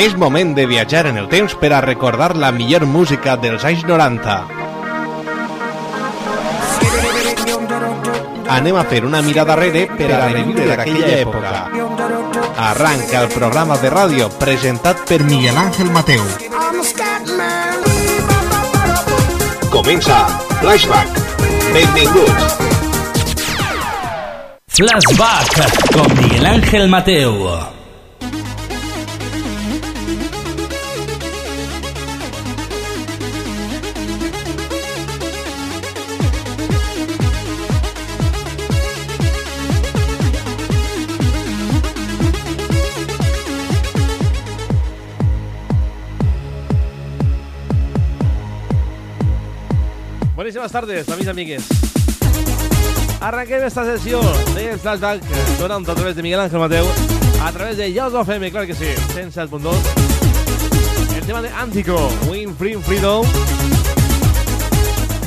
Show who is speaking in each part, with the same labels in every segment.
Speaker 1: És moment de viatjar en el temps per a recordar la millor música dels anys 90. Anem a fer una mirada darrere per a reviure aquella època. Arranca el programa de ràdio presentat per Miguel Ángel Mateu. Comença Flashback. Benvinguts.
Speaker 2: Flashback con Miguel Ángel Mateo.
Speaker 3: Buenísimas tardes, amics i amigues. Arranquem esta sessió del Flashback donant a través de Miguel Ángel Mateu, a través de Jaws of FM, clar que sí, 107.2. El tema de Antico, Win Free Freedom,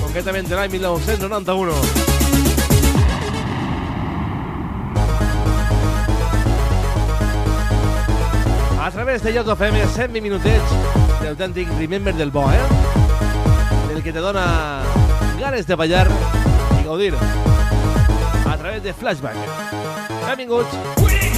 Speaker 3: concretament de l'any 1991. A través de of FM, 120 minutets d'autèntic Remember del bo, eh? Del que te dona ganes de ballar i gaudir través de Flashback. Benvinguts.
Speaker 2: Car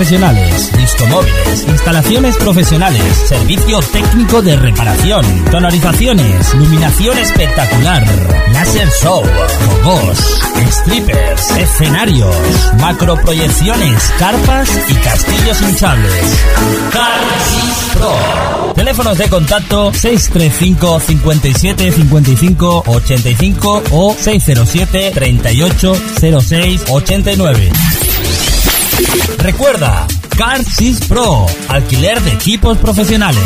Speaker 2: profesionales, discomóviles, instalaciones profesionales, servicio técnico de reparación, tonorizaciones, iluminación espectacular, láser show, fogos, strippers, escenarios, macroproyecciones, carpas y castillos hinchables. Car 6 Pro. Teléfonos de contacto 635 57 55 85 o 607 38 06 89. Recuerda, Car 6 Pro, alquiler de equipos profesionales.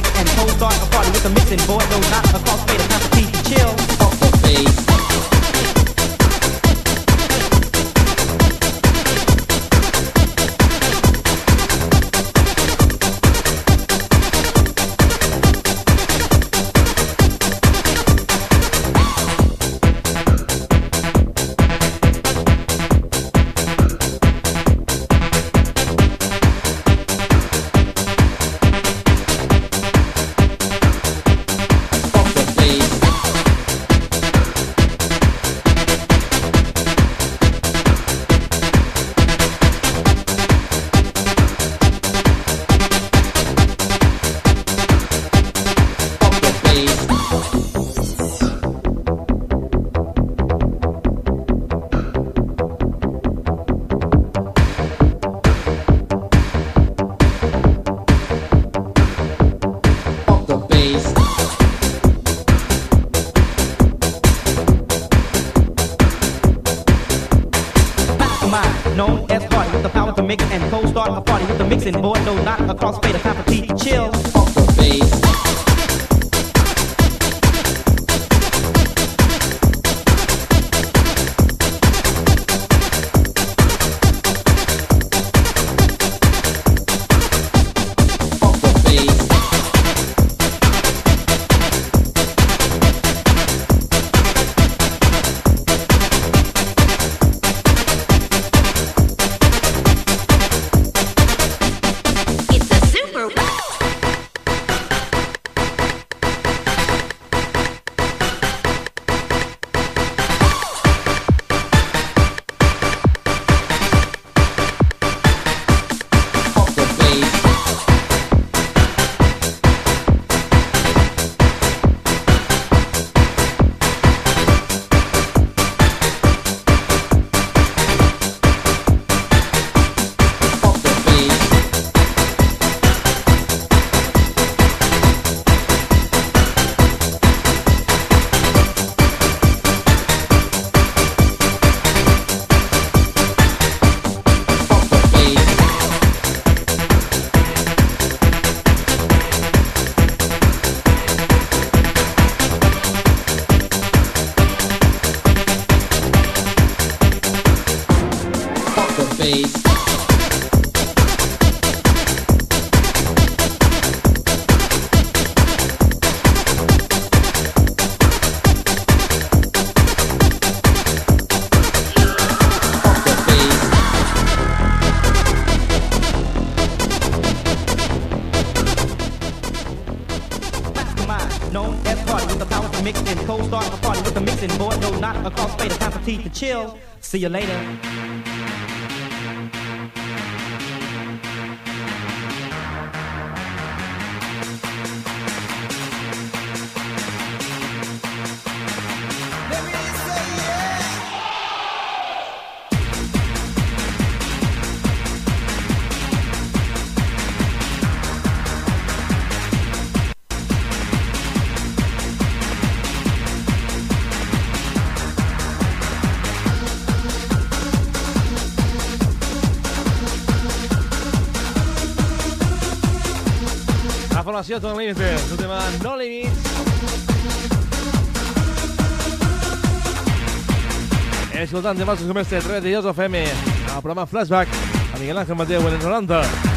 Speaker 4: mix and cold start a party with a mixing boy, no not a crossfader, time for peace. To chill. See you later.
Speaker 3: Tom Limited, su tema No Limits. Escoltant temes com este 3 de Joseph FM, al programa Flashback, a Miguel Ángel Mateo en el 90.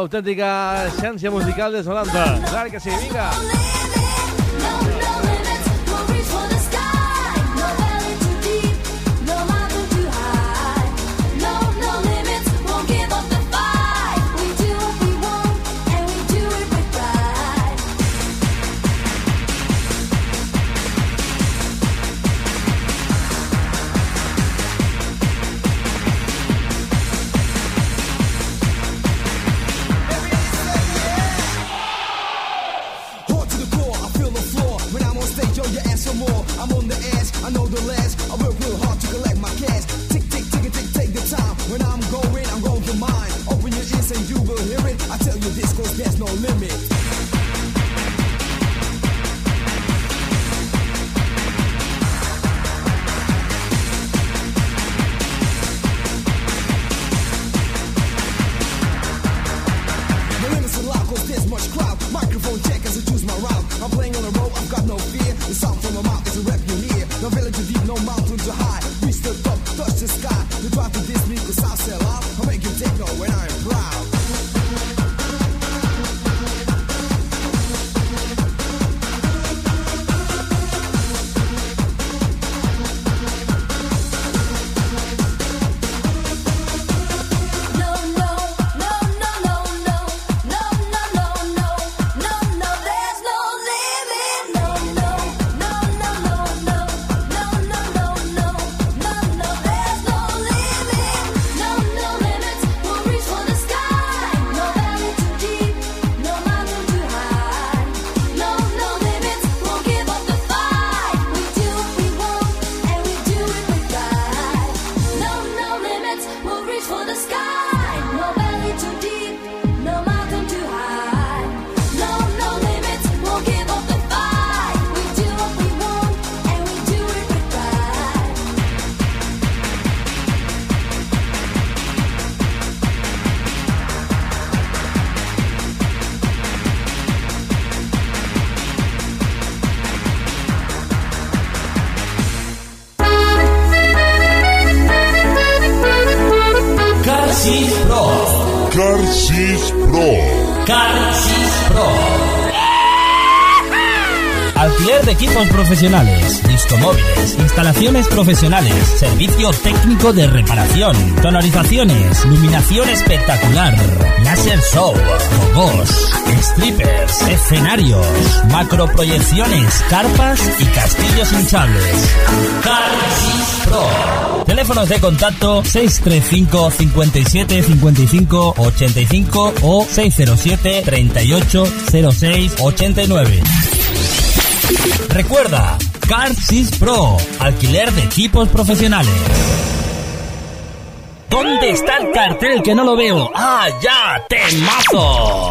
Speaker 5: Autèntica essència musical dels 90. Clar que sí, vinga.
Speaker 2: Profesionales, discomóviles, instalaciones profesionales, servicio técnico de reparación, sonorizaciones, iluminación espectacular, láser show, gogos, strippers, escenarios, macroproyecciones, carpas y castillos hinchables. Car 6 Pro. Teléfonos de contacto 635 57 55 85 o 607 38 06 89. Recuerda, Car 6 Pro, alquiler de equipos profesionales. ¿Dónde está el cartel que no lo veo? ¡Ah, ya! ¡Temazo!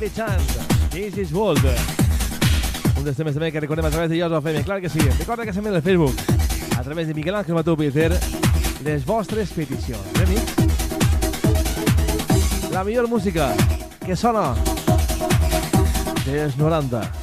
Speaker 5: De Bichant, This is World. Un dels temes també que recordem a través de Joseph FM, clar que sí. Recorda que també en el Facebook, a través de Miguel Ángel Mateu Pizer, les vostres peticions. Remix. La millor música que sona dels 90.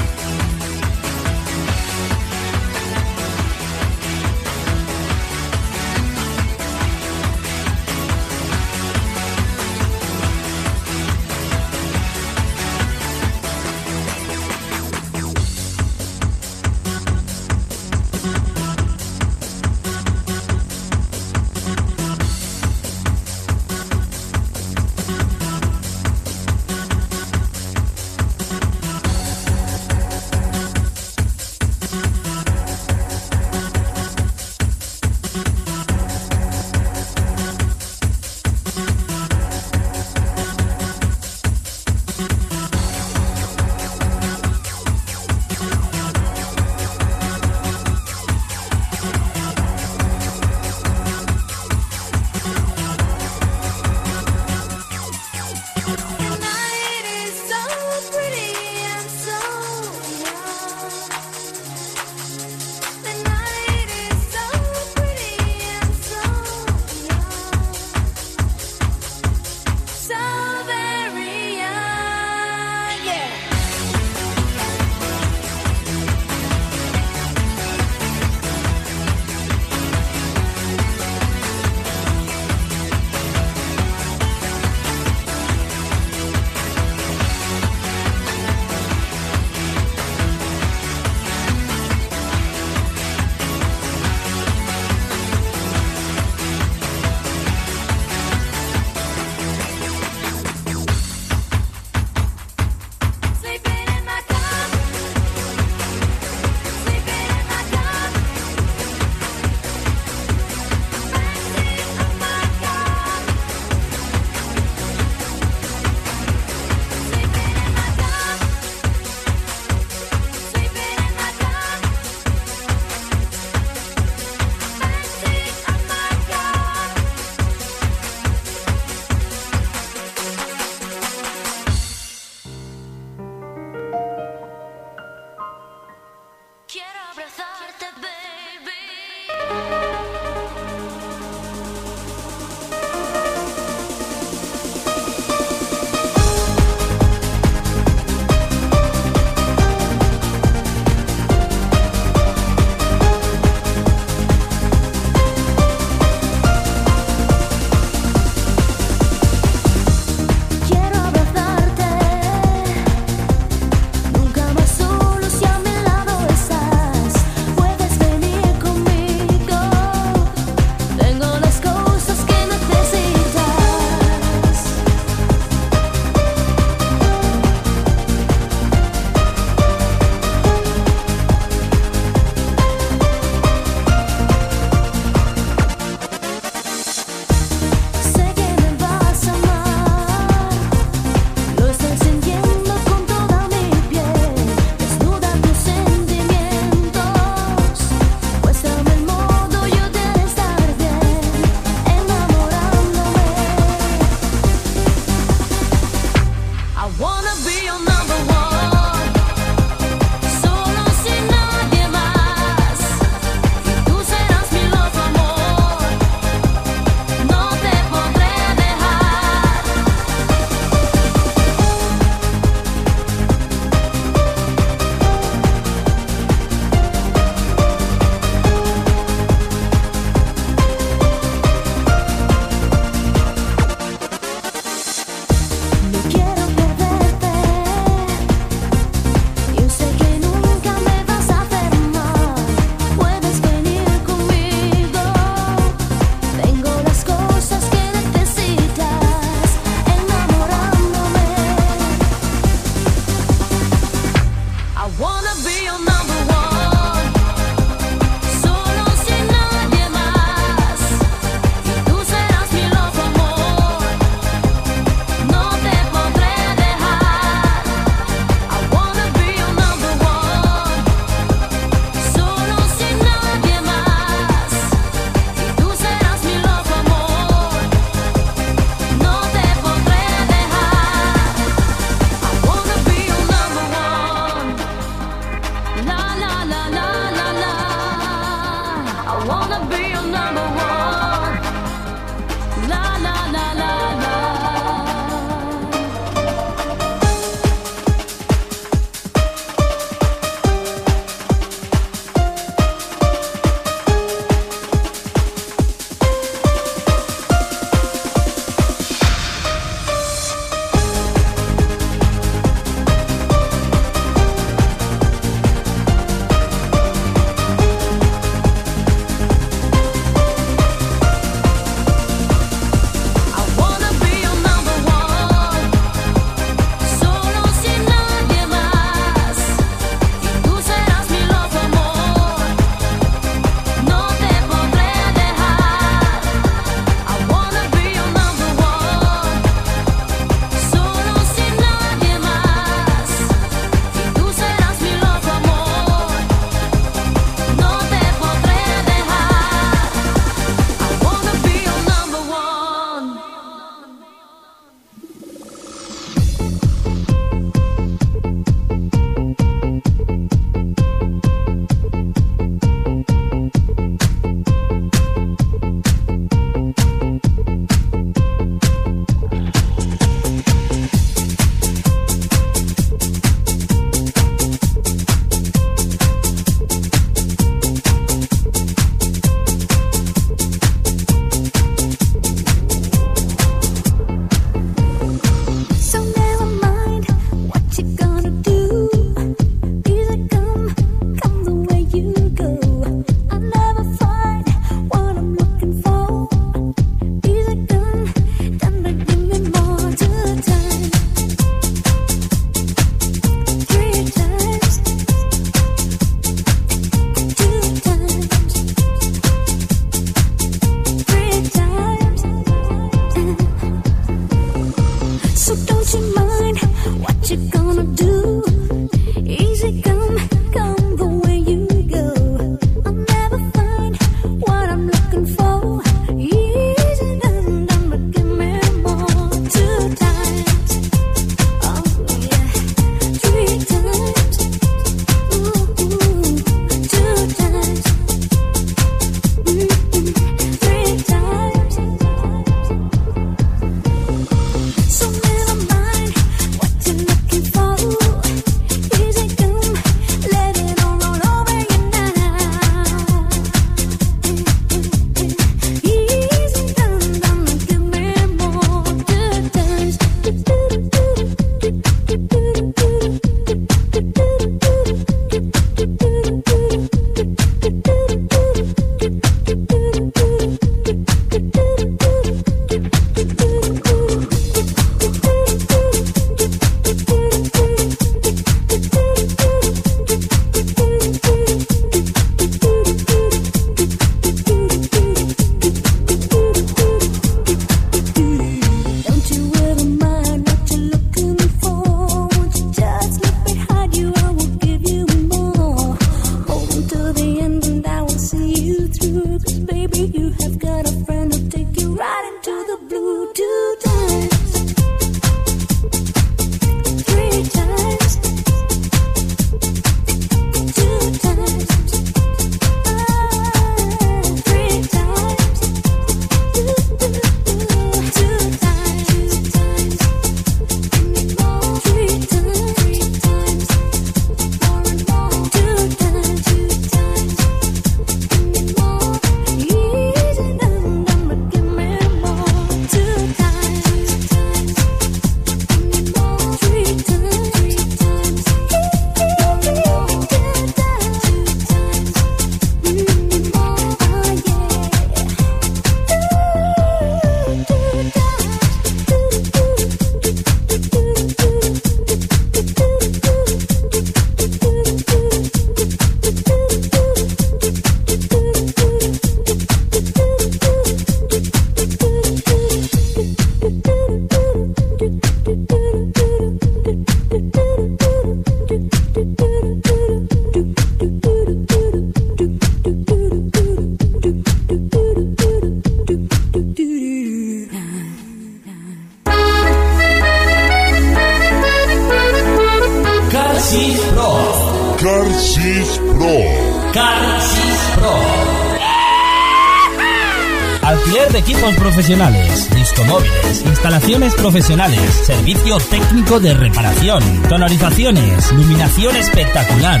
Speaker 2: Servicio técnico de reparación, tonorizaciones, iluminación espectacular,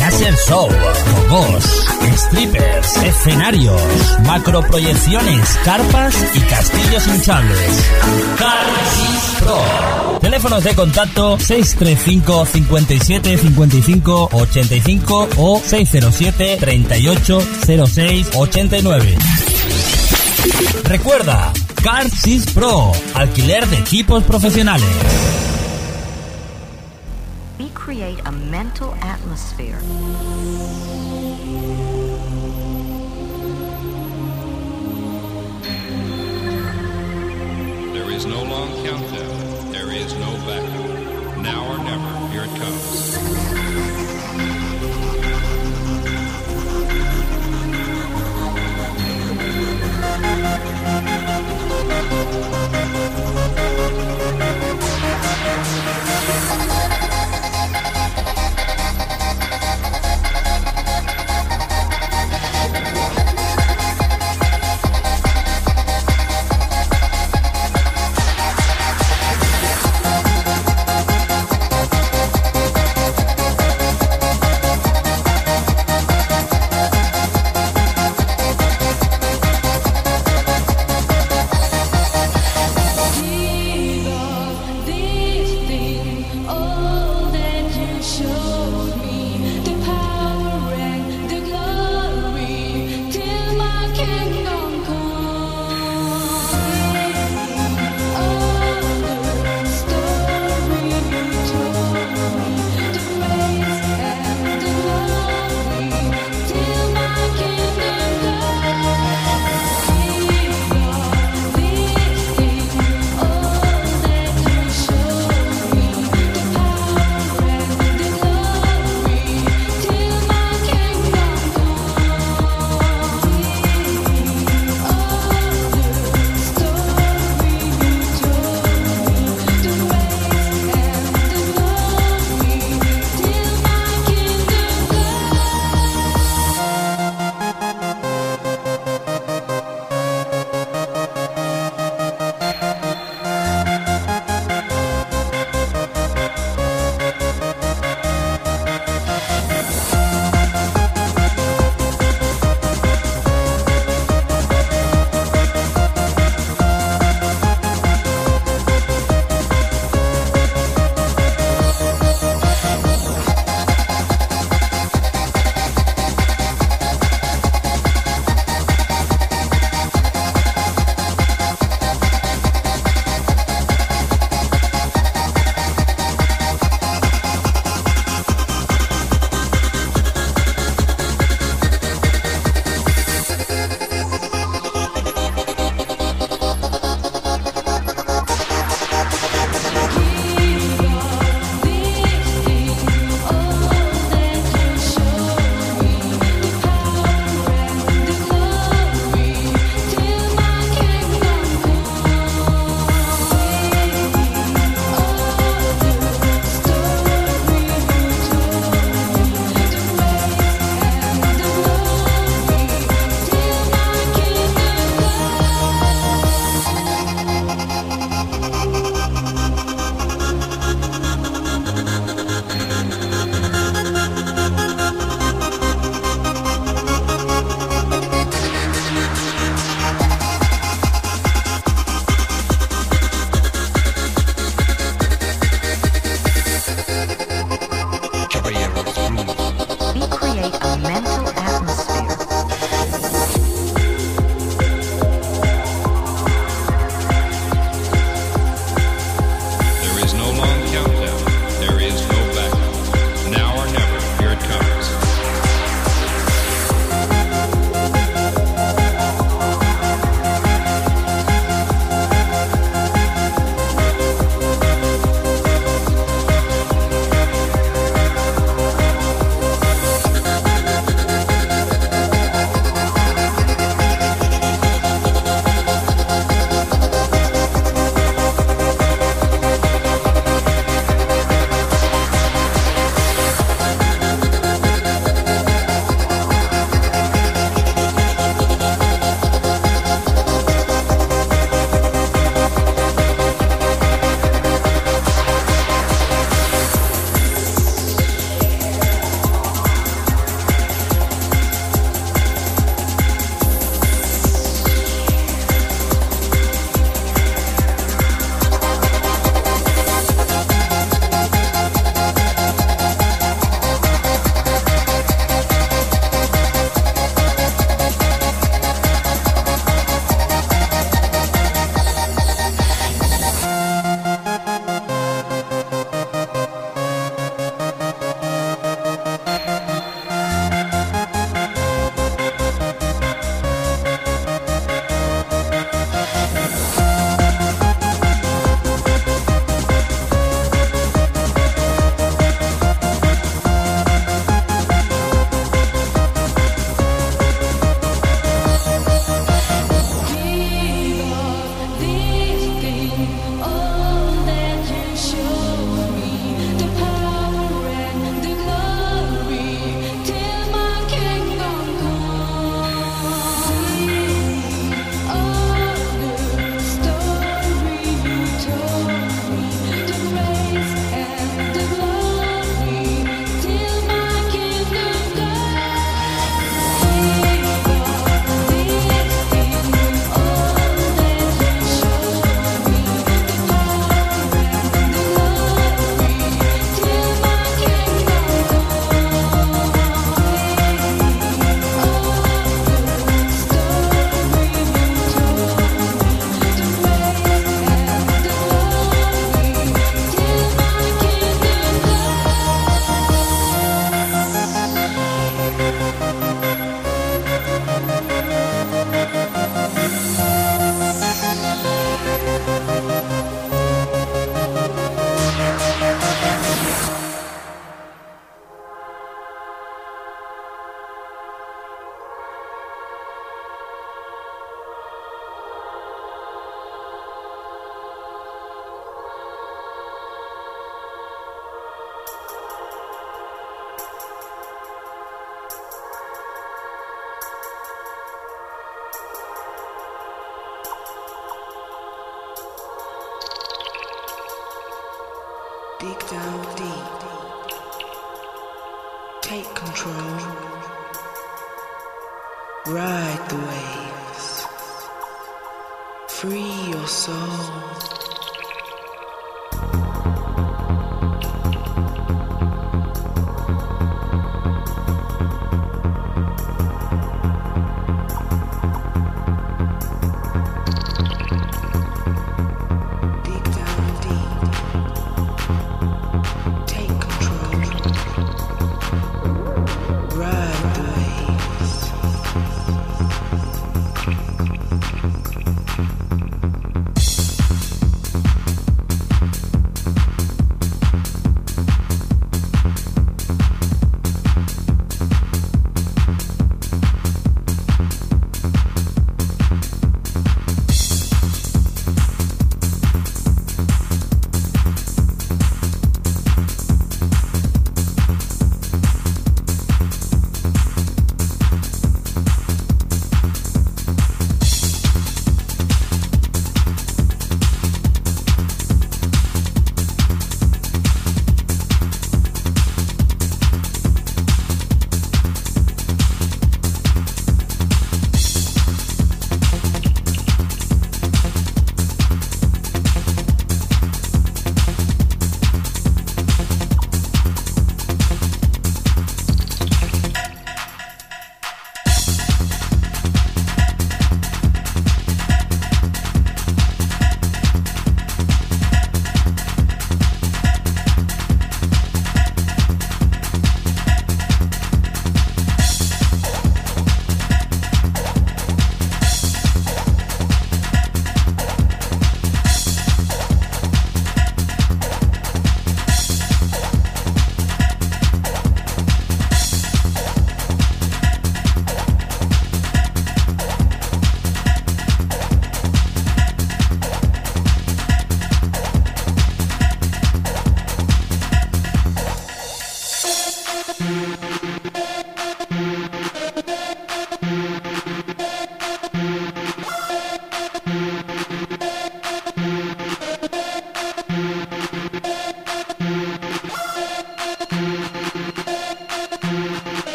Speaker 2: láser show, gogos, strippers, escenarios, macroproyecciones, carpas y castillos hinchables. Carsis Pro. Teléfonos de contacto 635 57 55 85 o 607 38 06 89. Recuerda, Carsis Pro, alquiler de equipos profesionales.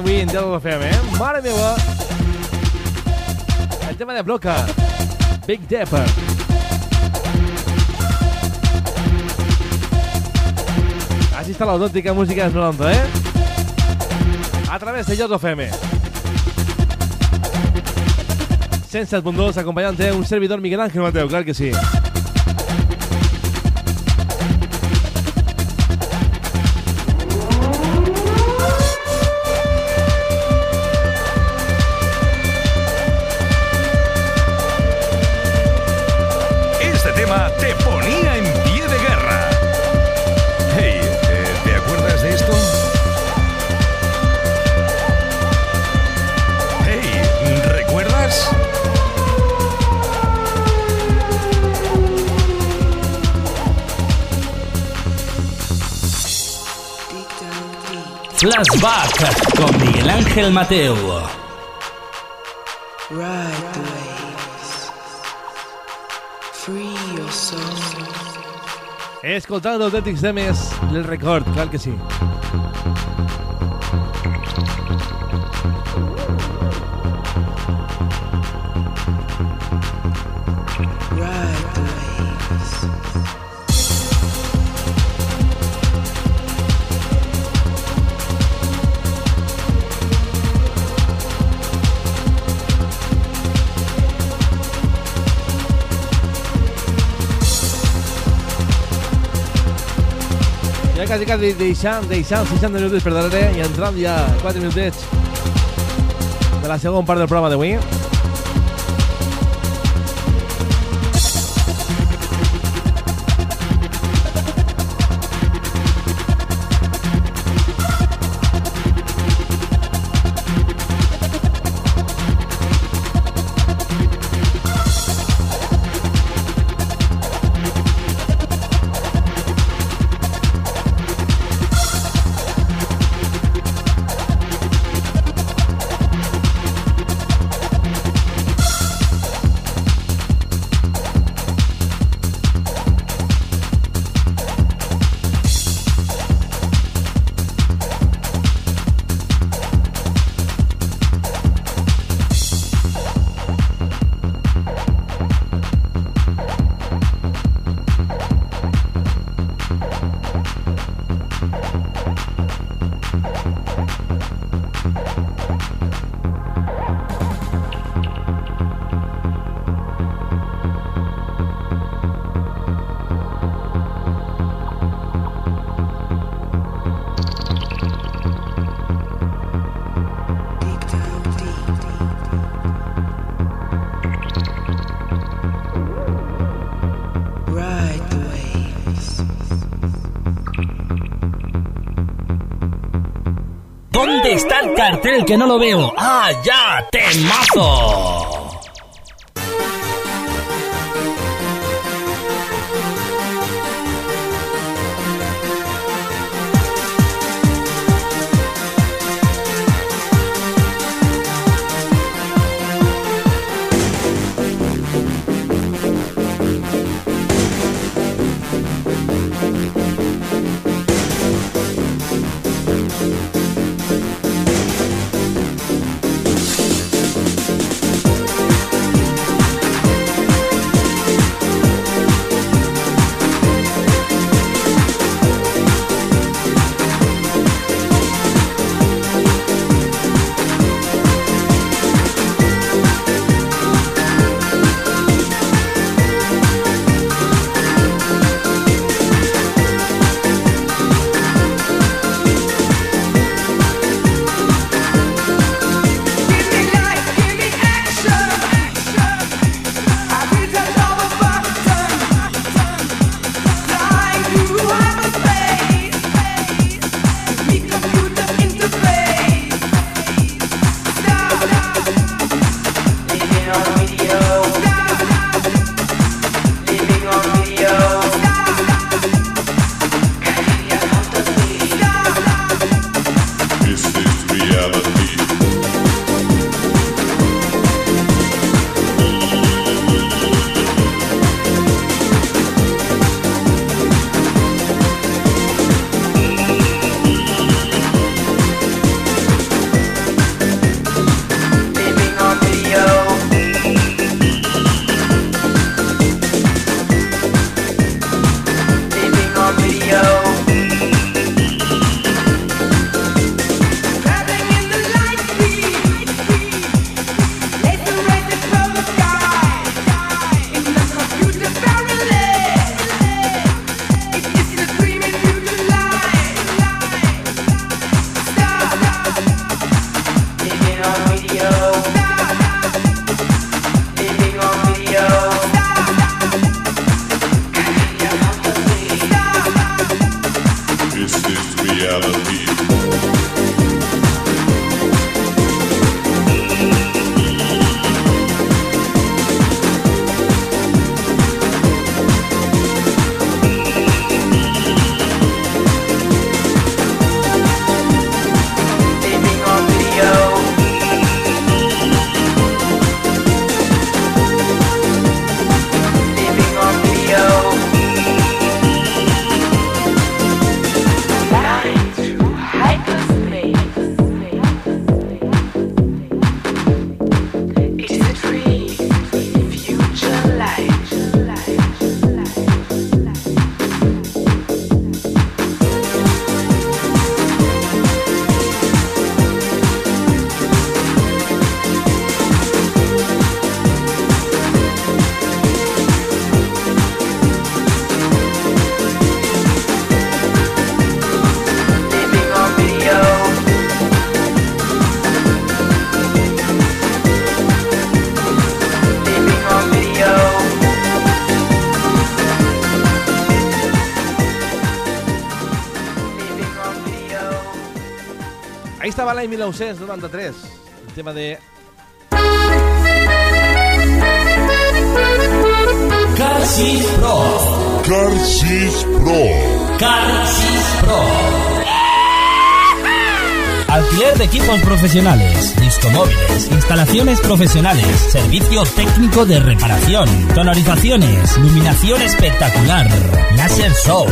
Speaker 3: Avui en Dial FM, eh? Mare meva! El tema de Bloca. Big Depper. Així està l'autèntica música dels 90, eh? A través de Jots FM. 107.2, acompanyant-te un servidor Miguel Ángel Mateu, clar que sí.
Speaker 6: Este
Speaker 2: Flashback con Miguel Ángel Mateo.
Speaker 7: Ride the waves. Free your soul.
Speaker 3: Escoltant autèntics temes del record, clar que sí.
Speaker 7: Ride the waves.
Speaker 3: Quasi, quasi deixant, deixant 60 minuts per darrere i entrant ja 4 minutets de la segona part del programa d'avui.
Speaker 2: está el cartel que no lo veo? ¡Ah, ya!
Speaker 8: te ¡Temazo!
Speaker 3: Ahí estaba l'any 1993, el tema de...
Speaker 2: Carcis Pro.
Speaker 9: Carcis Pro.
Speaker 2: Carcis Pro. Alquiler de equipos profesionales, discomóviles, instalaciones profesionales, servicio técnico de reparación, tonalizaciones, iluminación espectacular, láser show,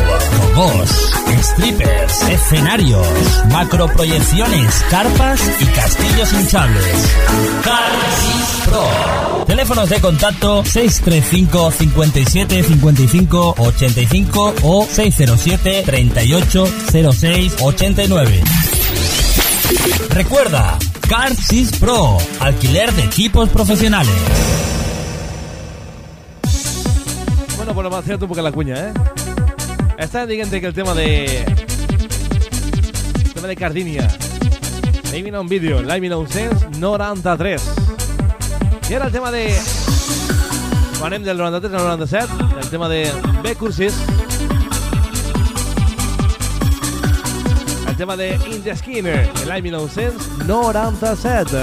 Speaker 2: robots, strippers, escenarios, macroproyecciones, carpas y castillos hinchables. Carsis Pro. Teléfonos de contacto 635 57 55 85 o 607 38 06 89. Recuerda, Carsis Pro, alquiler de equipos profesionales.
Speaker 3: Bueno, pues m'ha tirat un poc la cunya, eh? Està dient que el tema de... El tema de Cardinia. Viene un vídeo, l'any 1993. I ara el tema de... Quan del 93 al 97, el tema de B tema de In the Skinner, l'any 1997.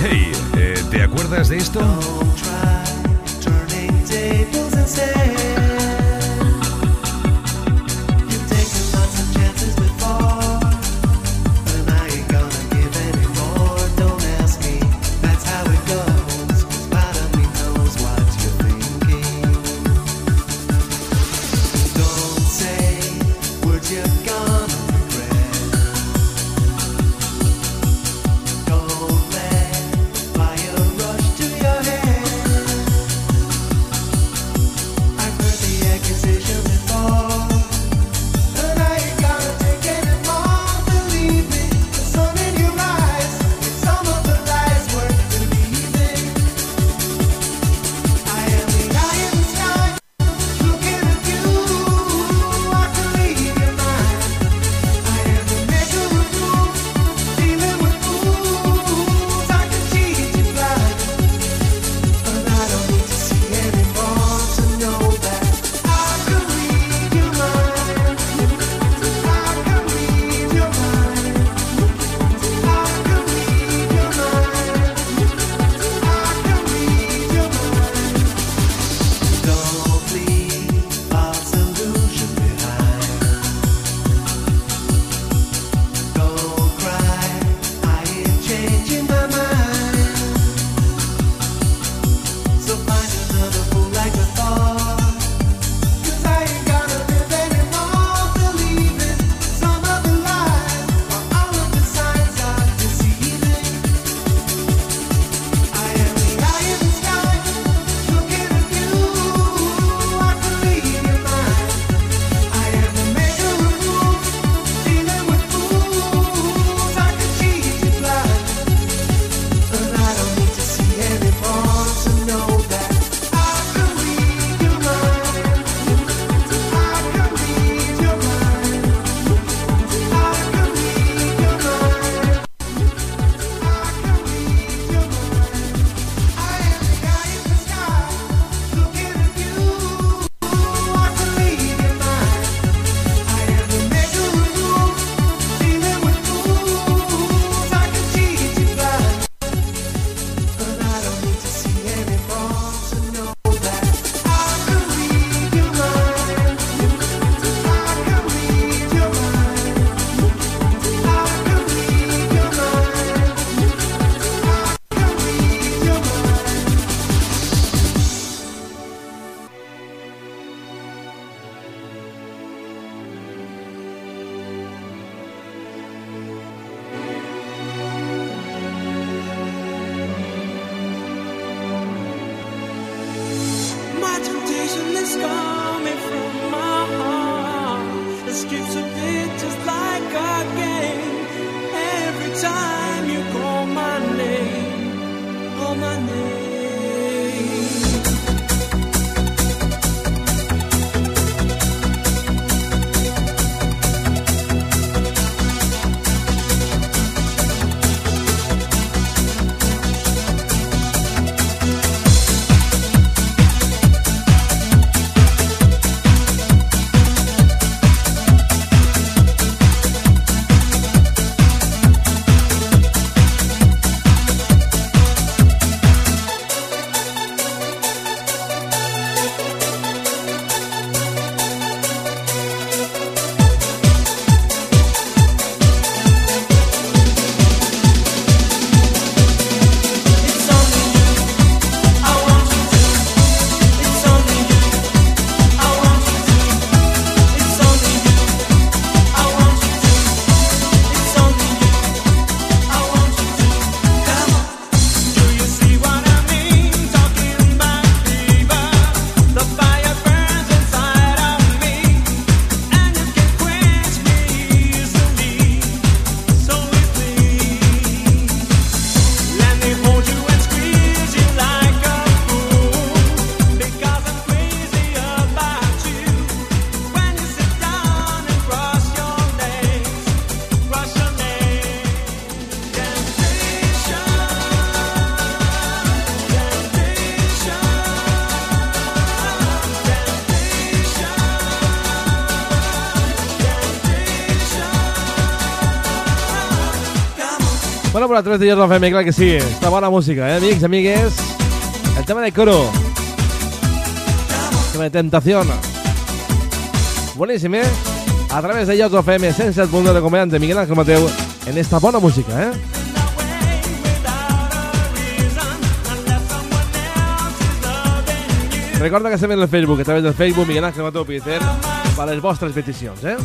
Speaker 10: Hey, eh, ¿te acuerdas de esto?
Speaker 11: Bueno, por a través de Jordan FM, clar que sí. Està bona música, eh, amics, amigues. El tema de coro. El tema de tentación. Buenísimo, eh? A través de Jordan FM, 107.9 de comediante Miguel Ángel Mateu, en esta bona música, eh? Recorda que estem en el Facebook, a través del Facebook Miguel Ángel Mateu Peter, per les vostres peticions, eh?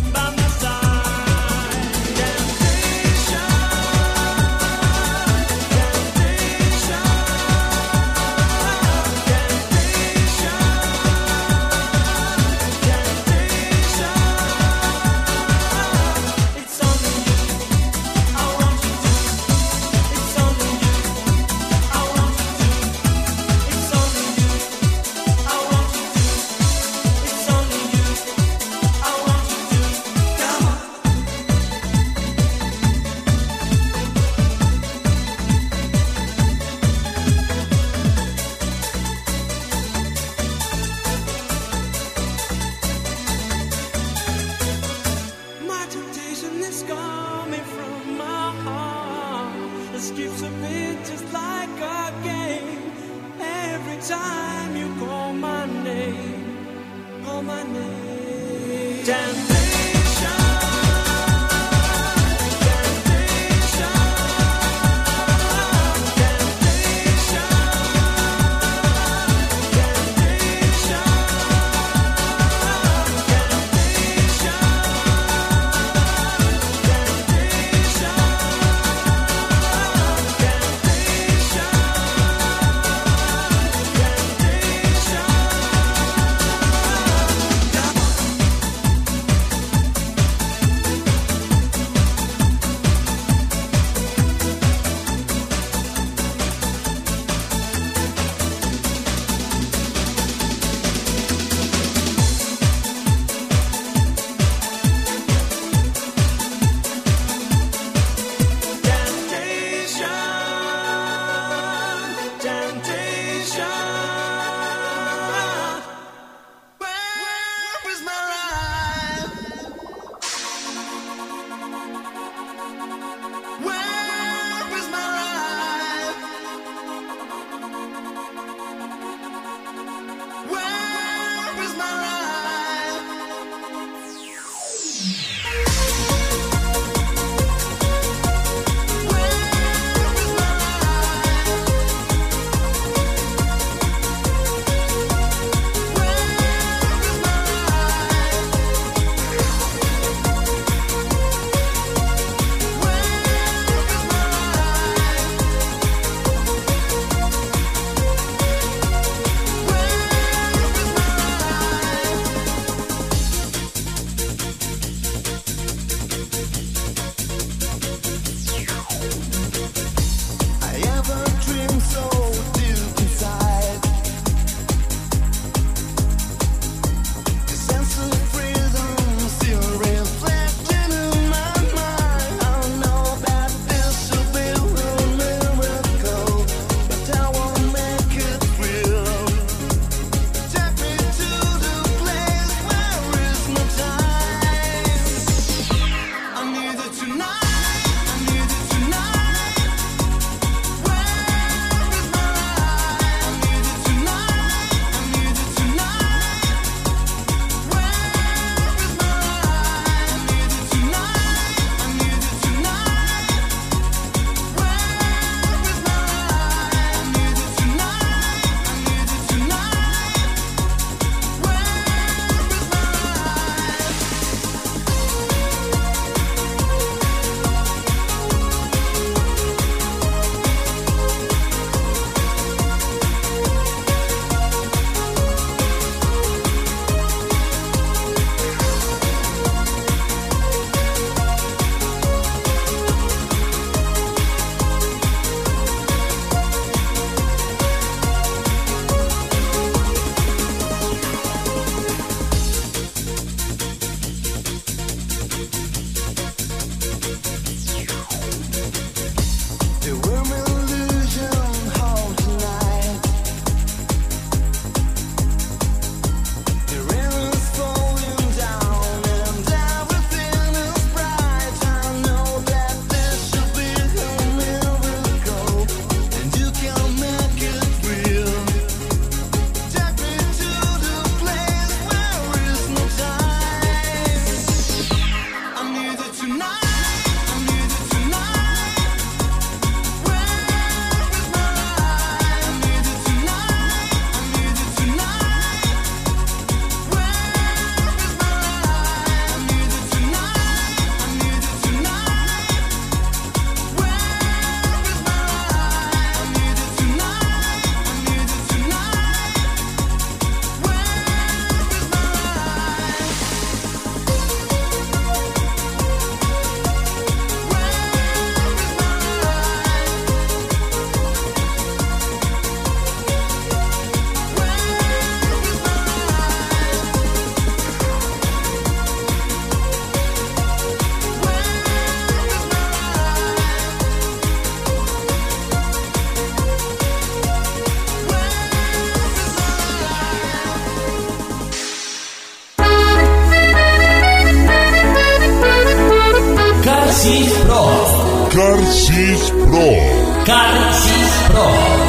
Speaker 9: Pro.
Speaker 5: Carsis Pro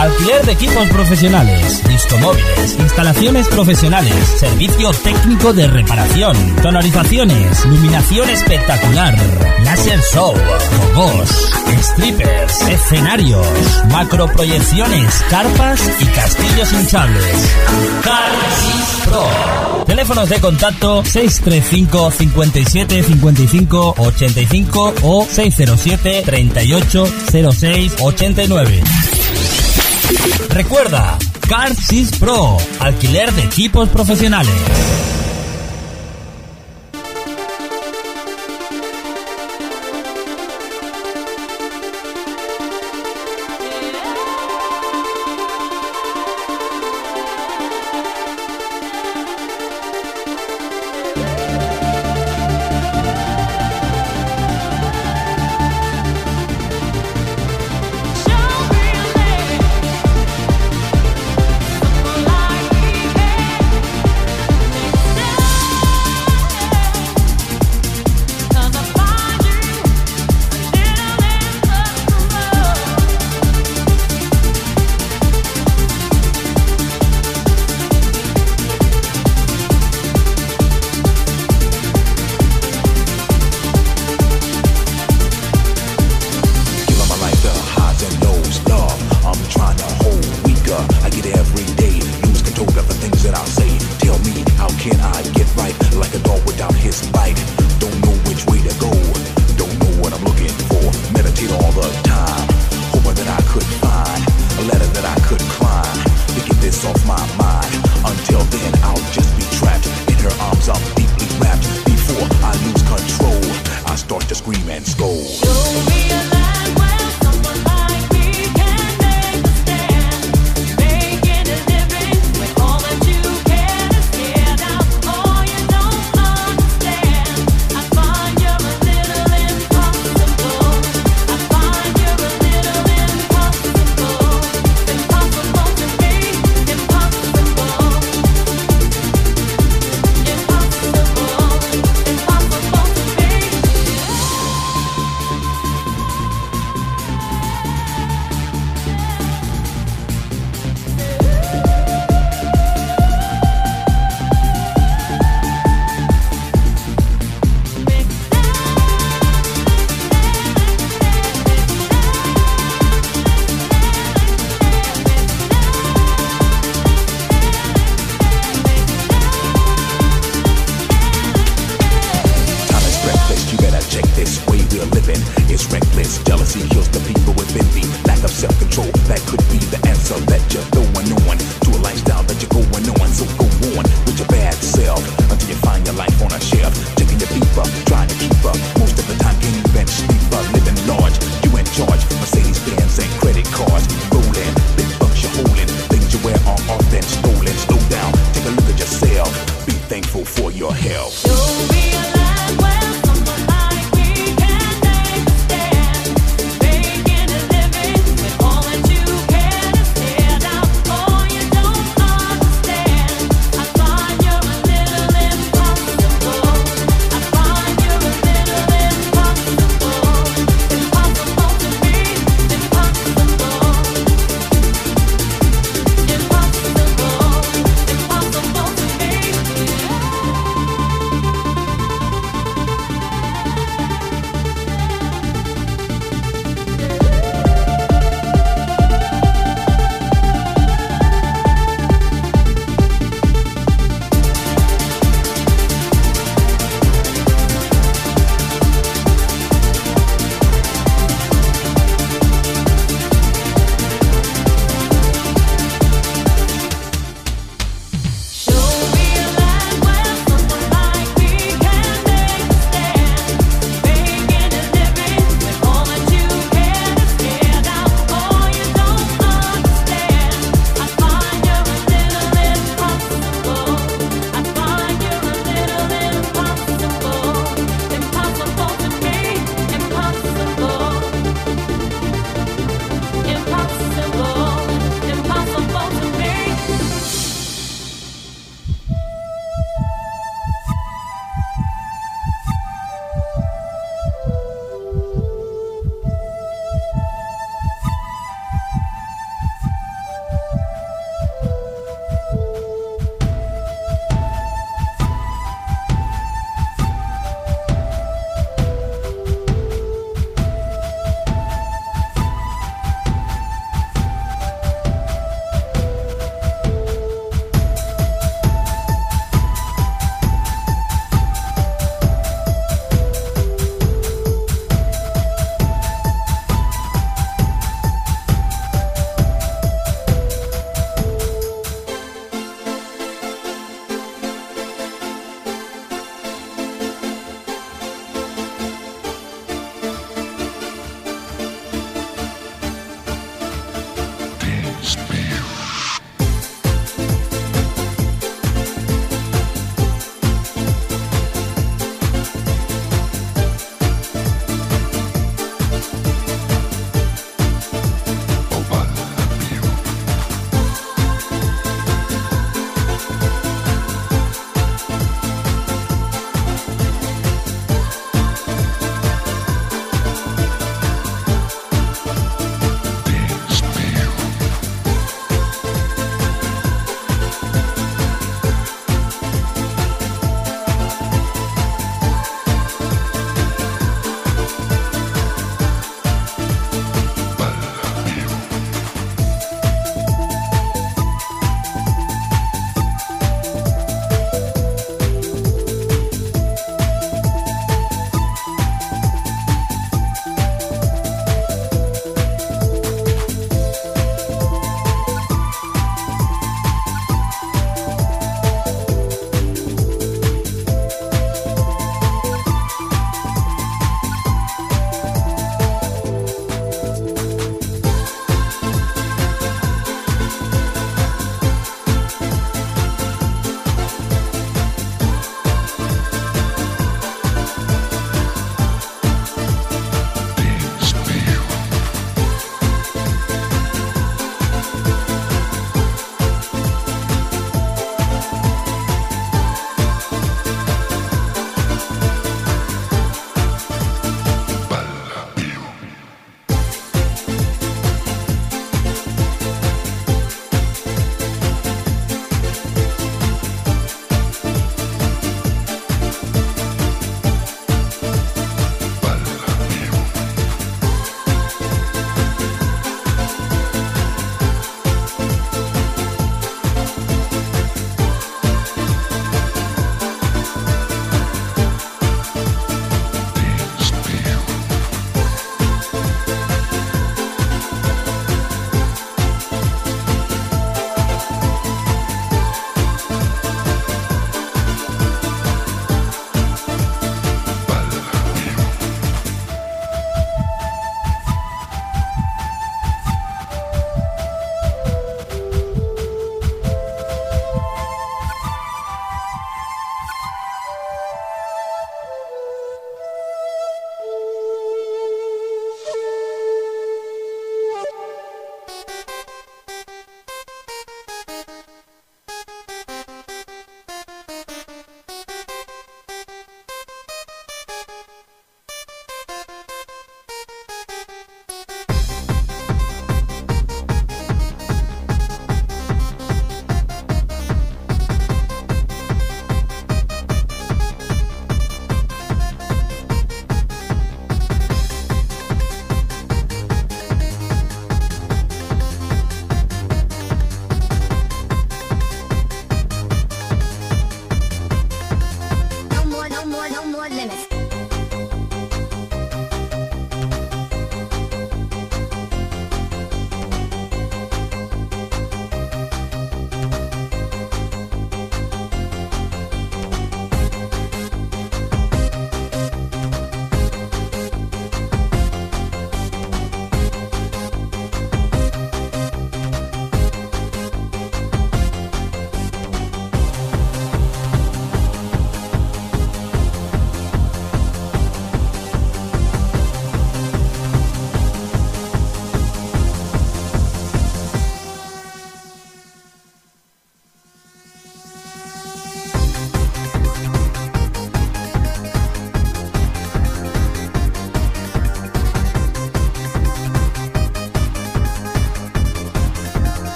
Speaker 5: Alquiler de equipos profesionales, listomóviles, instalaciones profesionales, servicio técnico de reparación, tonalizaciones, iluminación espectacular, láser show, robots, strippers, escenarios, macroproyecciones, carpas y castillos hinchables. Carsis Pro. Teléfonos de contacto 635 57 55 85 o 607 38 06 89. Recuerda, CarSys Pro, alquiler de equipos profesionales.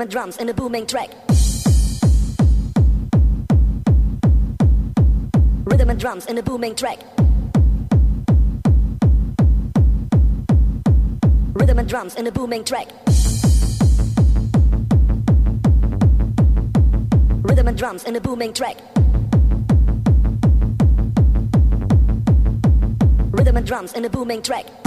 Speaker 12: Rhythm and drums in a booming track. Rhythm and drums in a booming track. Rhythm and drums in a booming track. Rhythm and drums in a booming track. Rhythm and drums in a booming track.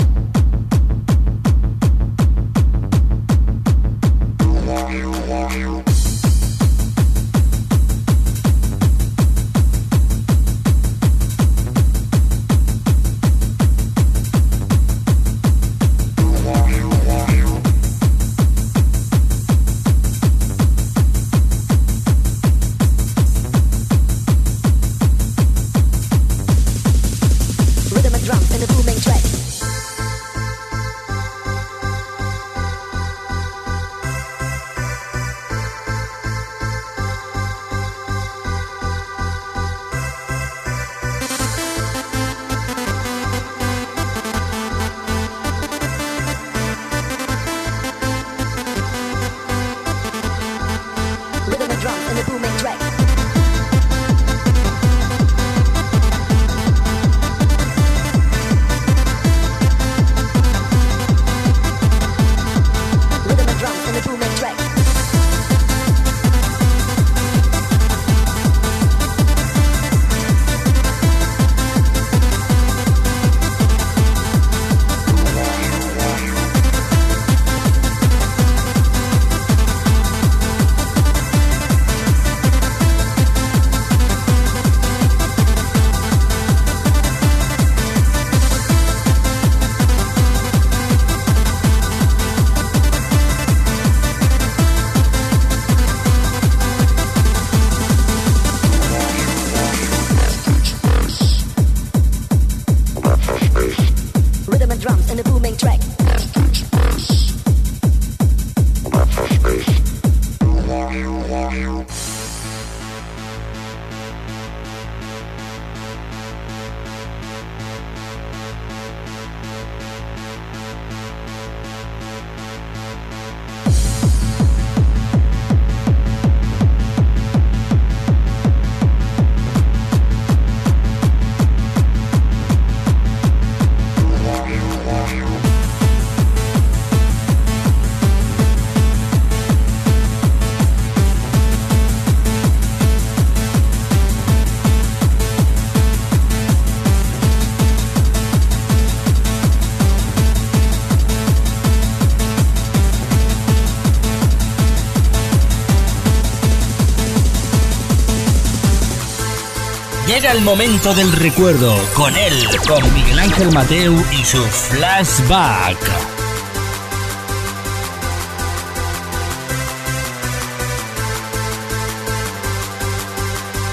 Speaker 2: Llega el momento del recuerdo con él, con Miguel Ángel Mateu y su flashback.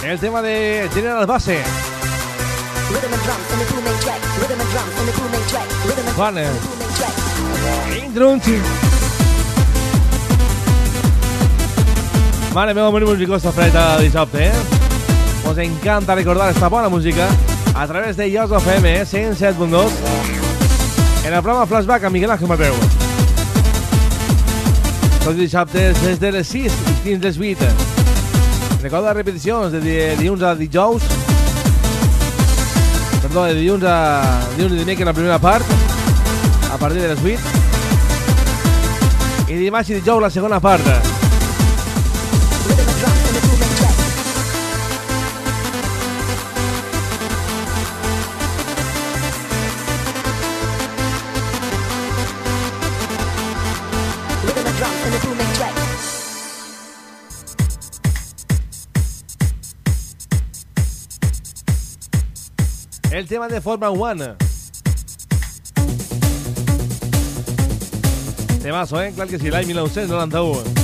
Speaker 3: El tema de General Base. Vale. Mare meva, molt bonic, costa freda dissabte, eh? Nos encanta recordar esta buena música a través de FM, eh? 107.2 en el programa Flashback a Miguel Ángel Mateu. Tots dissabtes des de les 6 fins les 8. Recorda repeticions de di- dilluns a dijous. Perdó, de dilluns a dilluns i dimecres la primera part a partir de les 8 i dimarts i dijous la segona part. El tema de Forma One. Temazo, eh? Clar que sí, l'any 1991.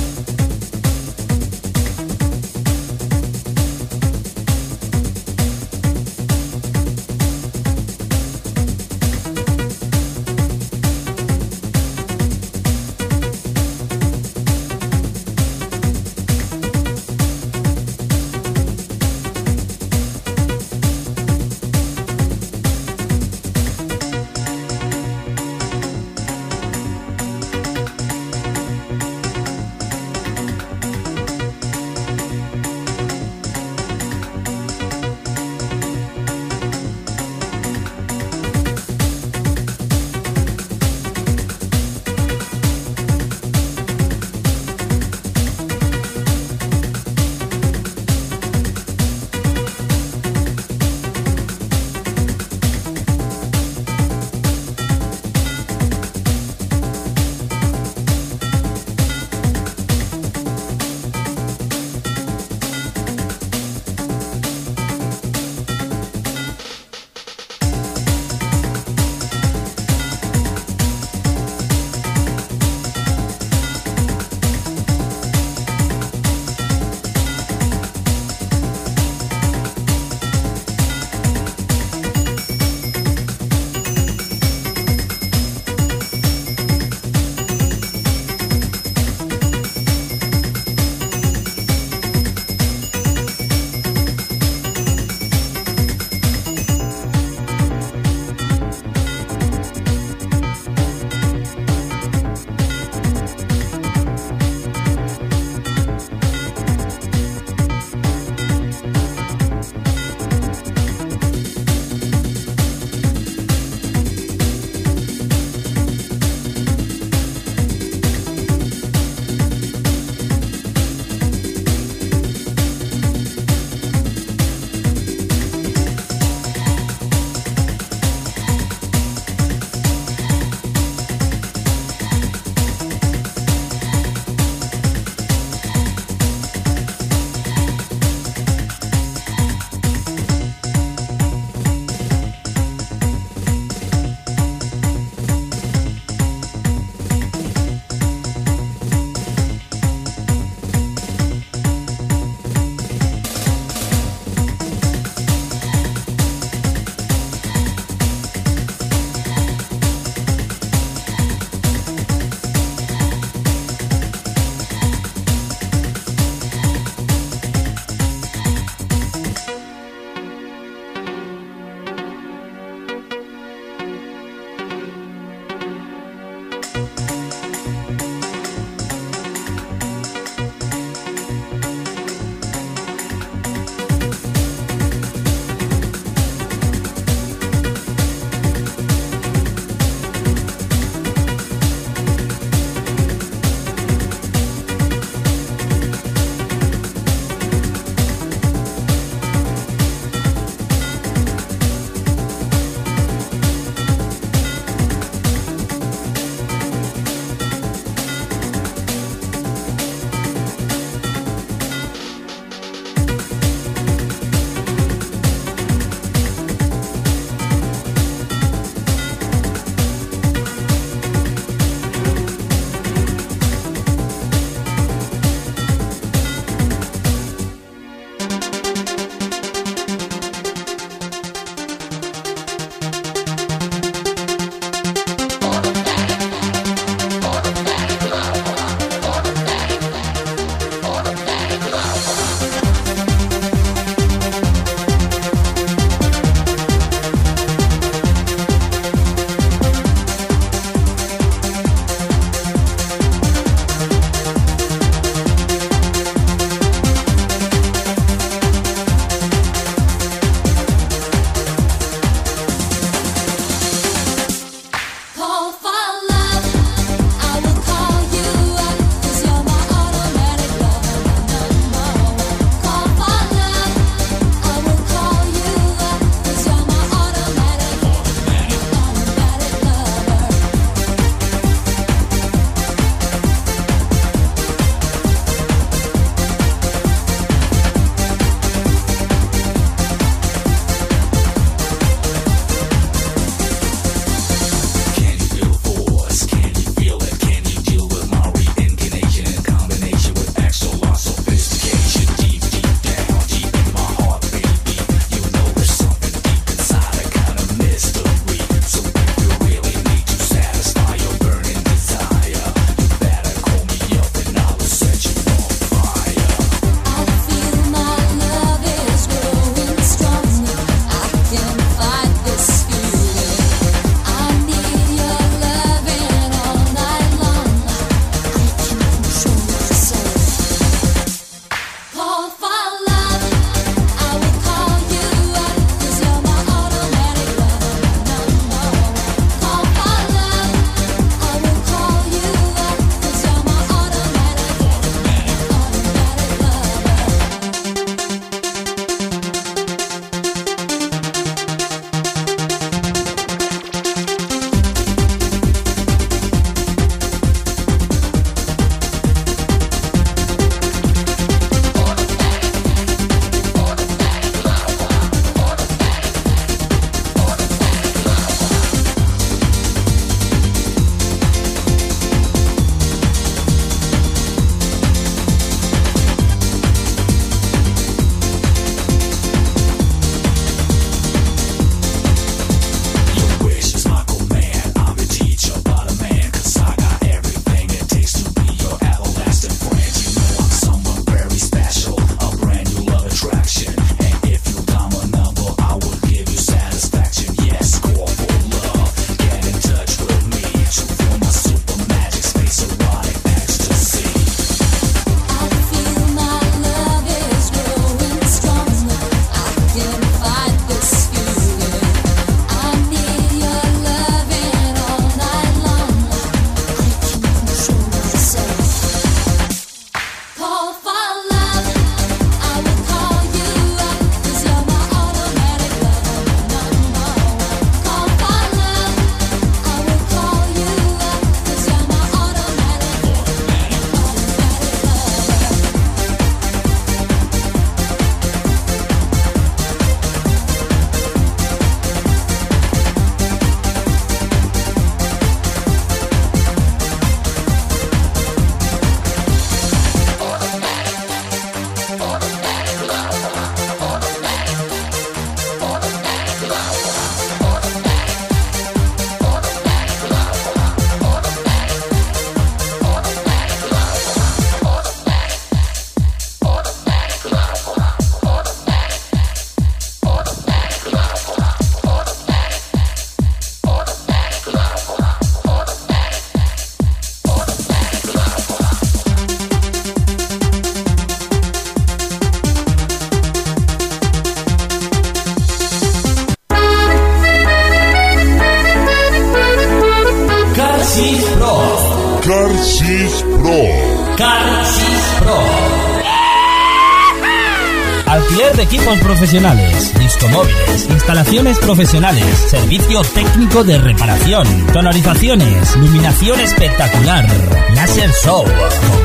Speaker 2: profesionales, discomóviles, instalaciones profesionales, servicio técnico de reparación, tonalizaciones, iluminación espectacular, láser show,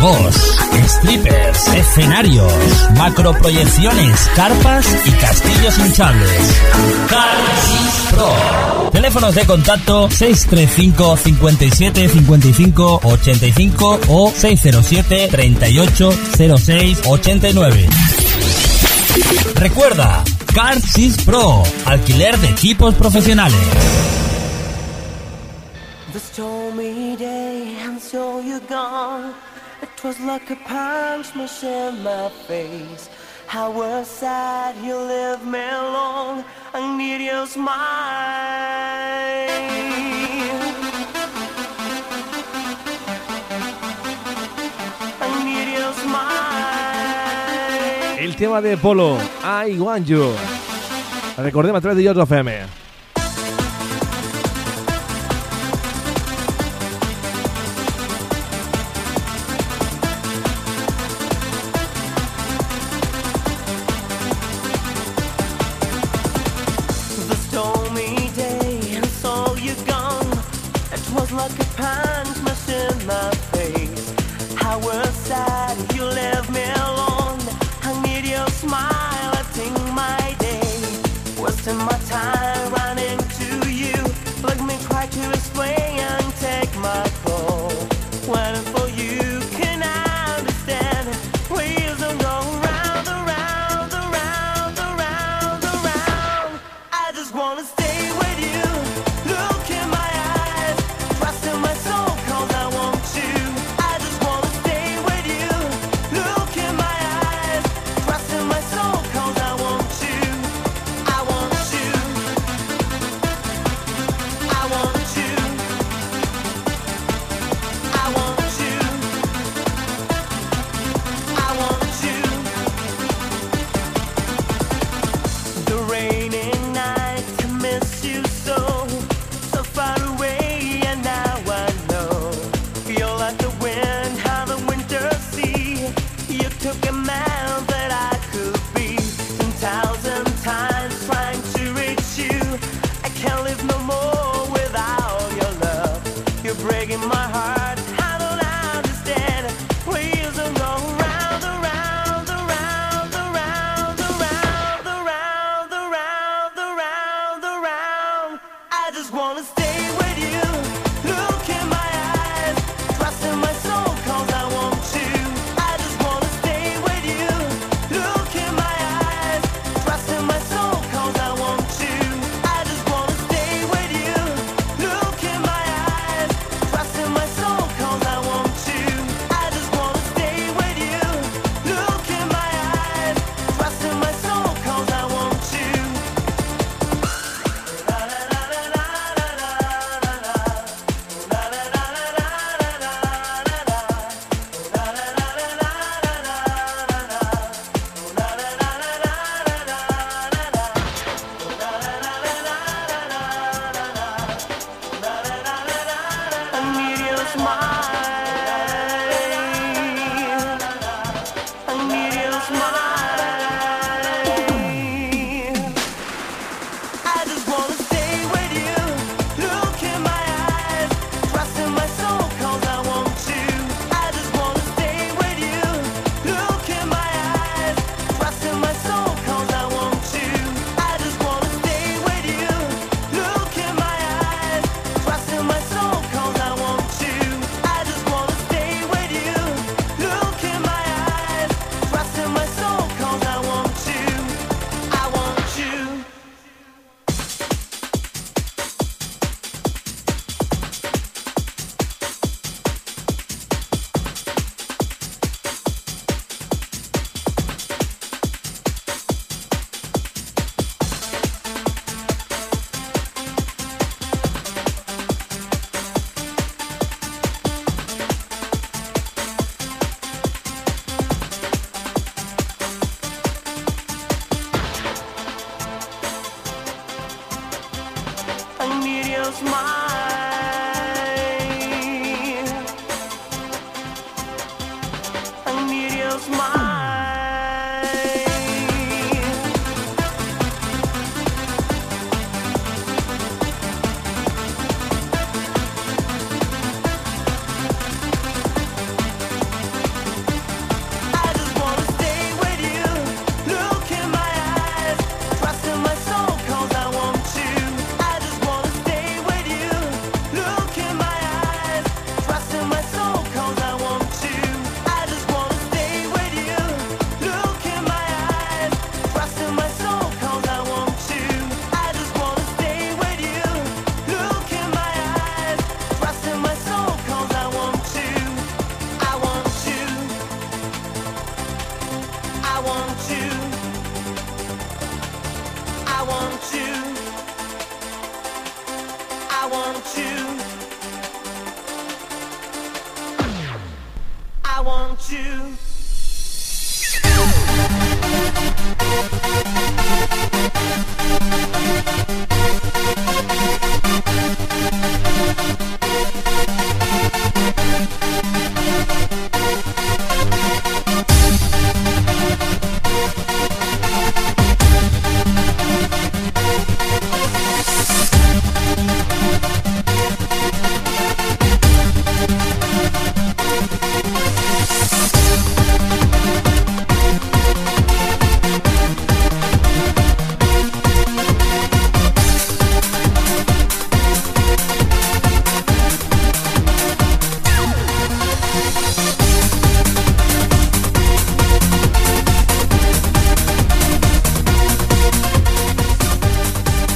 Speaker 2: gogos, strippers, escenarios, macroproyecciones, carpas y castillos hinchables. Carsis Pro. Teléfonos de contacto 635 57 55 85 o 607 38 06 89. Recuerda, CarSys Pro, alquiler de equipos profesionales.
Speaker 3: Sad you me alone. Need your smile.
Speaker 13: tema de Polo, I Want You. Recordemos a través de Youtube FM.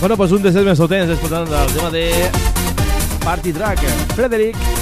Speaker 5: Bueno, pues un dels més potents, és el tema de Party Track, Frederic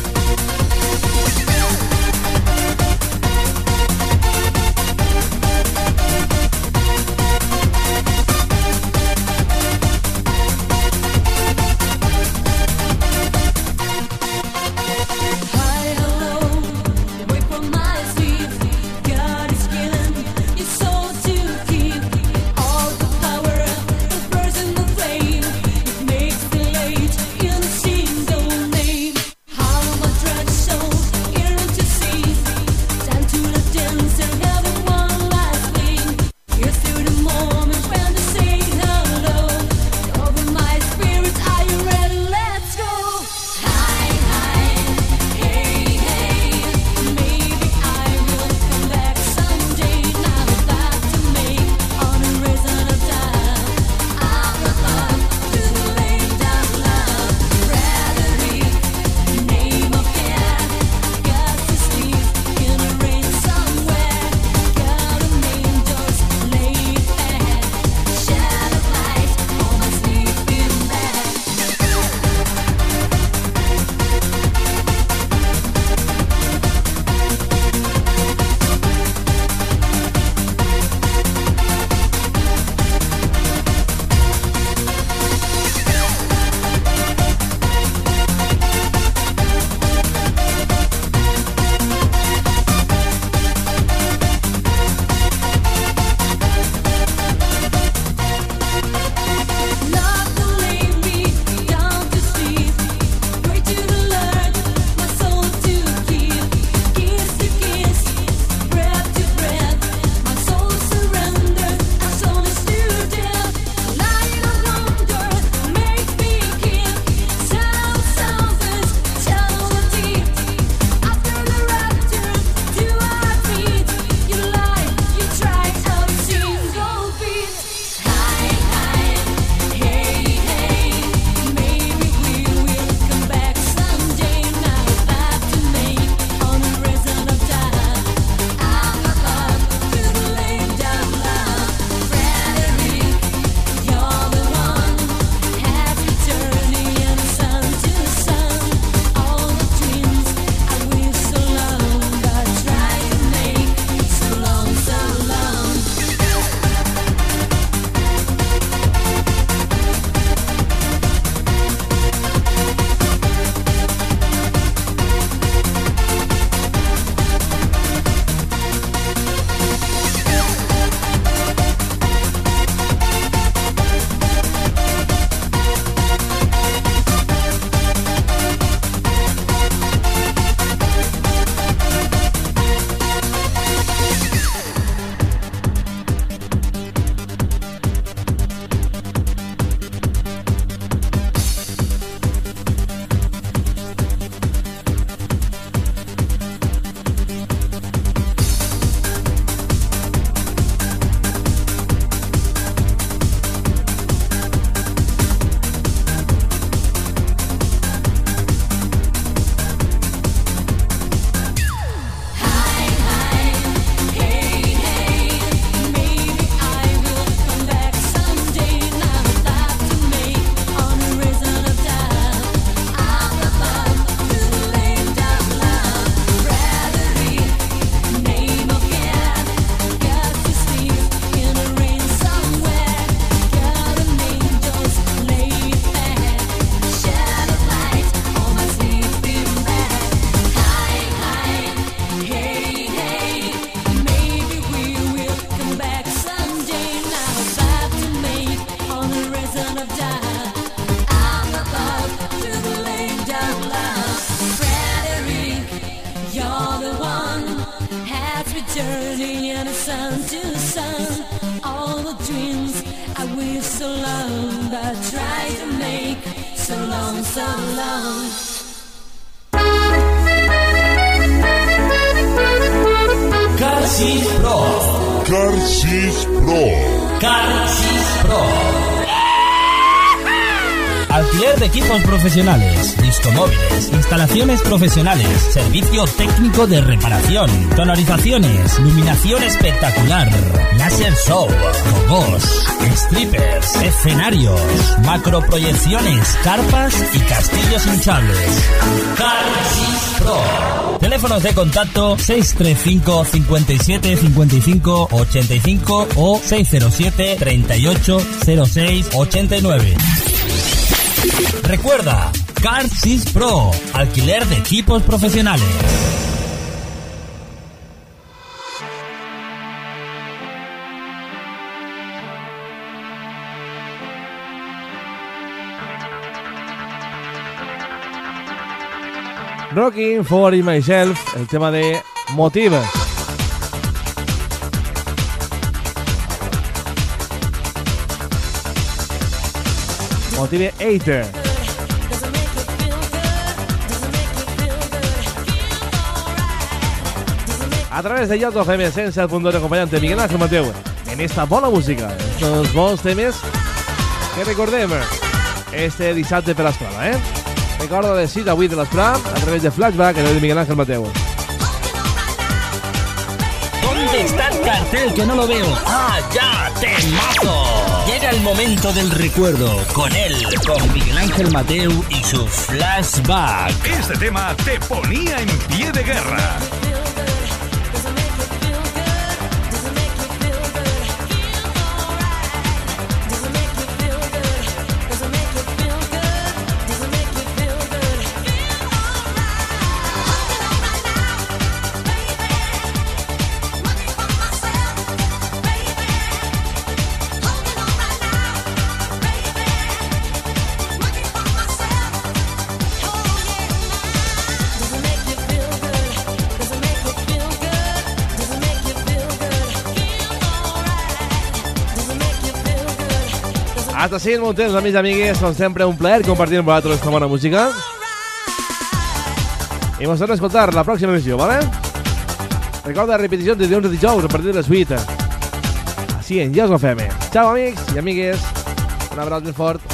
Speaker 2: servicio técnico de reparación, tonorizaciones, iluminación espectacular, láser show, gogos, strippers, escenarios, macroproyecciones, carpas y castillos hinchables. Carsis Pro. Teléfonos de contacto 635 57 55 85 o 607 38 06 89. Recuerda, Car Sys Pro, alquiler de equipos profesionales.
Speaker 3: Rocking for Myself, el tema de Motive. Motive Hater. A través de Yato FM el punto de acompañante Miguel Ángel Mateu, en esta bona música, estos bons temes que recordem este dissabte per l'esprada, eh? Recorda de cita avui de l'esprada a través de Flashback, en el de Miguel Ángel Mateu.
Speaker 2: ¿Dónde está el cartel que no lo veo? ¡Ah, ya! ¡Temazo! Llega el momento del recuerdo con él, con Miguel Ángel Mateu y su flashback.
Speaker 5: Este tema te ponía en pie de guerra.
Speaker 3: Així, molt temps, amics i amigues, com sempre, un plaer compartir amb vosaltres esta bona música. I mos tornem a escoltar la pròxima emissió, ¿vale? Recorda repetició de dilluns a dijous a partir de les 8. Així en Jos FM. Ciao, amics i amigues. Un abraç ben fort.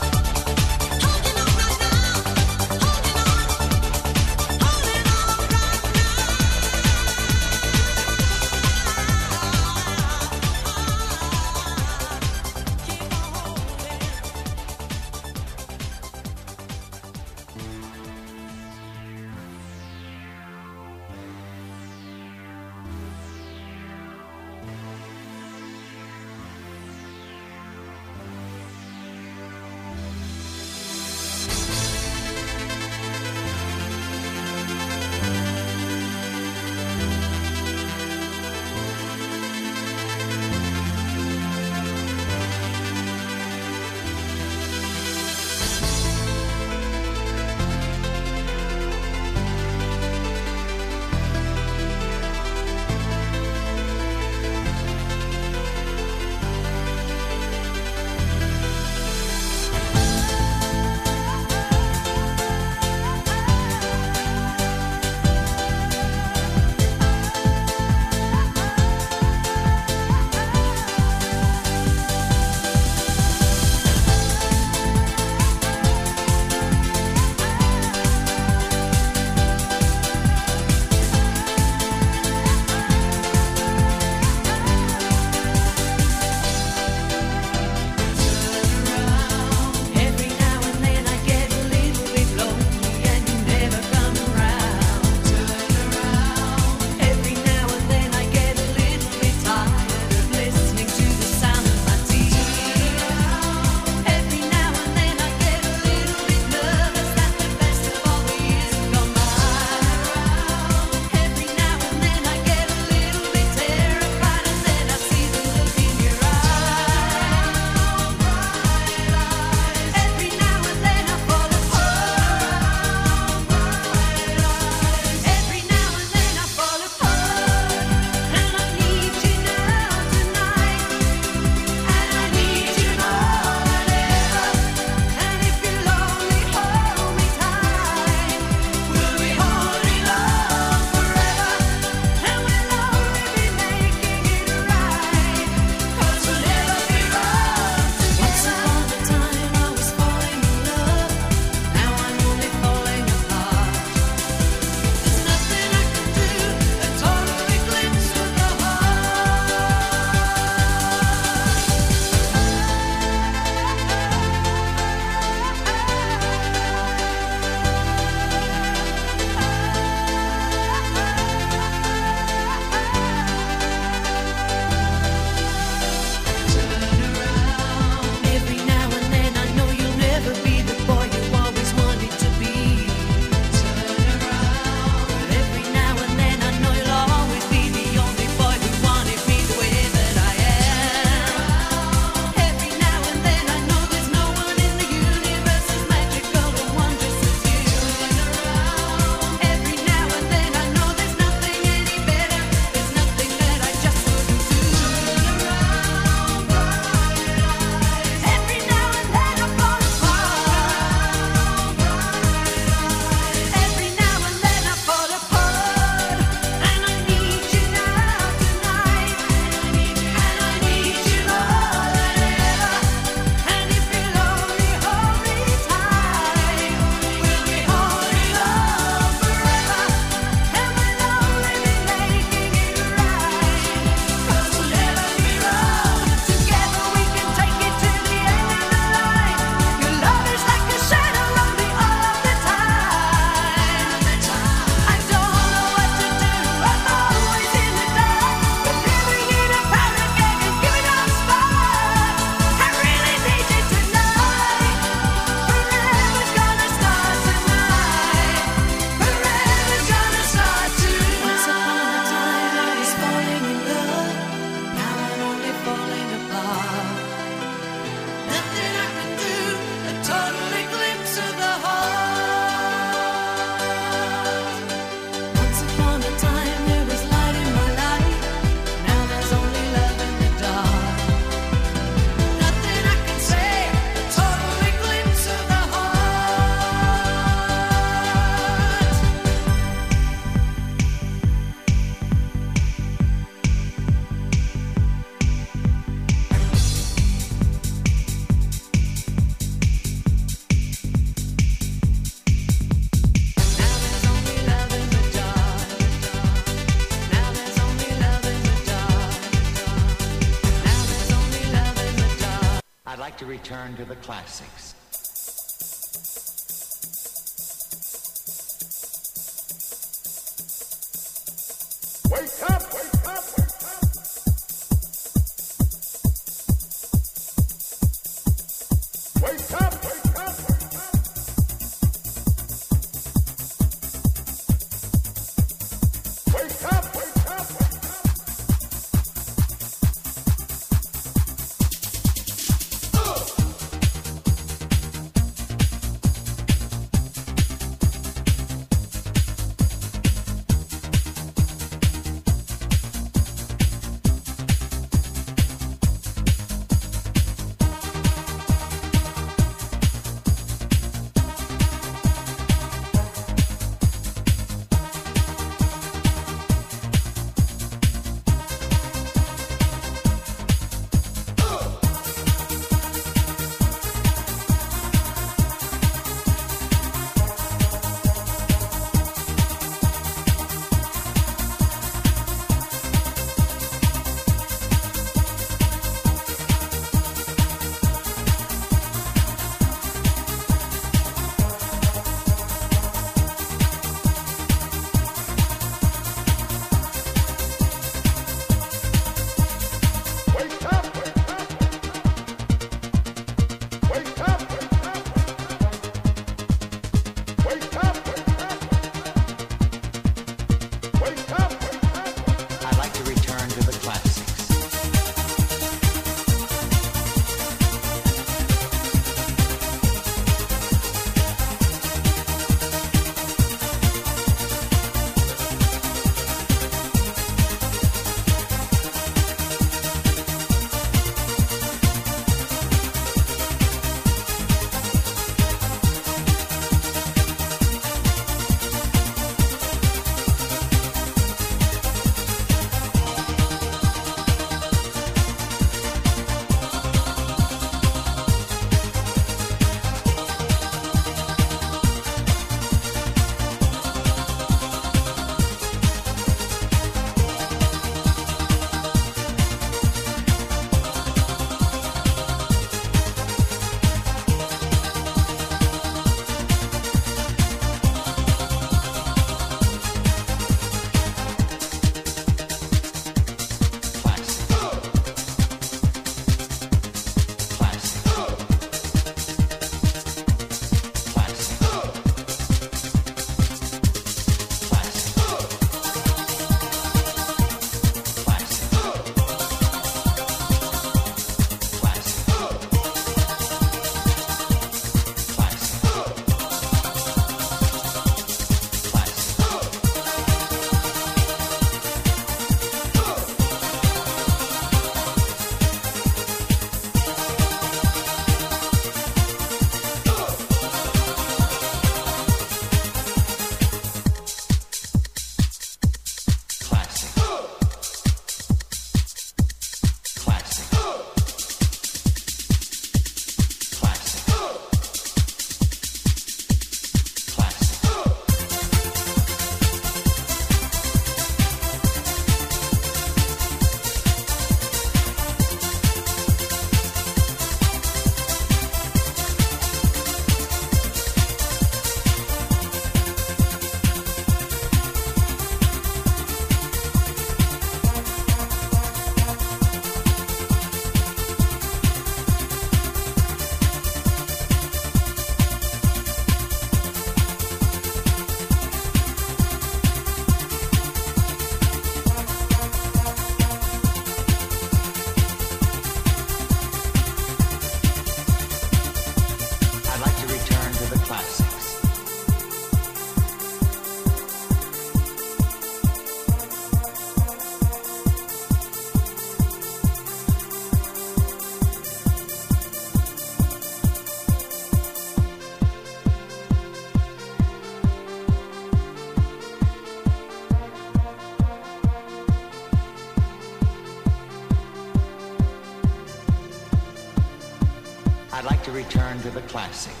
Speaker 14: Return to the classics.